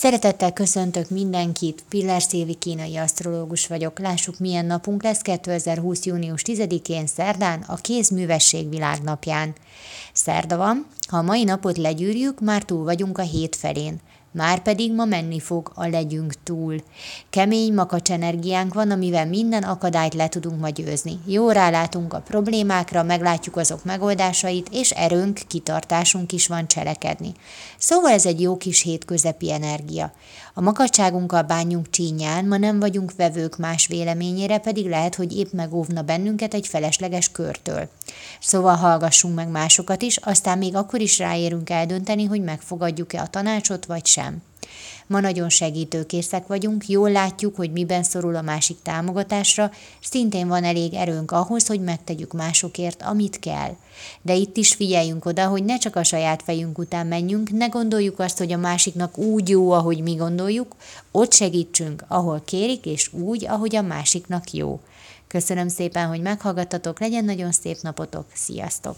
Szeretettel köszöntök mindenkit, Pillár Szilvi kínai asztrológus vagyok. Lássuk, milyen napunk lesz 2020. június 10-én szerdán, a kézművesség világnapján. Szerda van, ha a mai napot legyűrjük, már túl vagyunk a hét felén. Már pedig ma menni fog a legyünk túl. Kemény makacs energiánk van, amivel minden akadályt le tudunk ma győzni. Jó rálátunk a problémákra, meglátjuk azok megoldásait, és erőnk, kitartásunk is van cselekedni. Szóval ez egy jó kis hétközepi energia. A makacságunkkal bánjunk csínyán, ma nem vagyunk vevők más véleményére, pedig lehet, hogy épp megóvna bennünket egy felesleges körtől. Szóval hallgassunk meg másokat is, aztán még akkor is ráérünk eldönteni, hogy megfogadjuk-e a tanácsot, vagy sem. Ma nagyon segítőkészek vagyunk, jól látjuk, hogy miben szorul a másik támogatásra, szintén van elég erőnk ahhoz, hogy megtegyük másokért, amit kell. De itt is figyeljünk oda, hogy ne csak a saját fejünk után menjünk, ne gondoljuk azt, hogy a másiknak úgy jó, ahogy mi gondoljuk, ott segítsünk, ahol kérik, és úgy, ahogy a másiknak jó. Köszönöm szépen, hogy meghallgattatok, legyen nagyon szép napotok, sziasztok!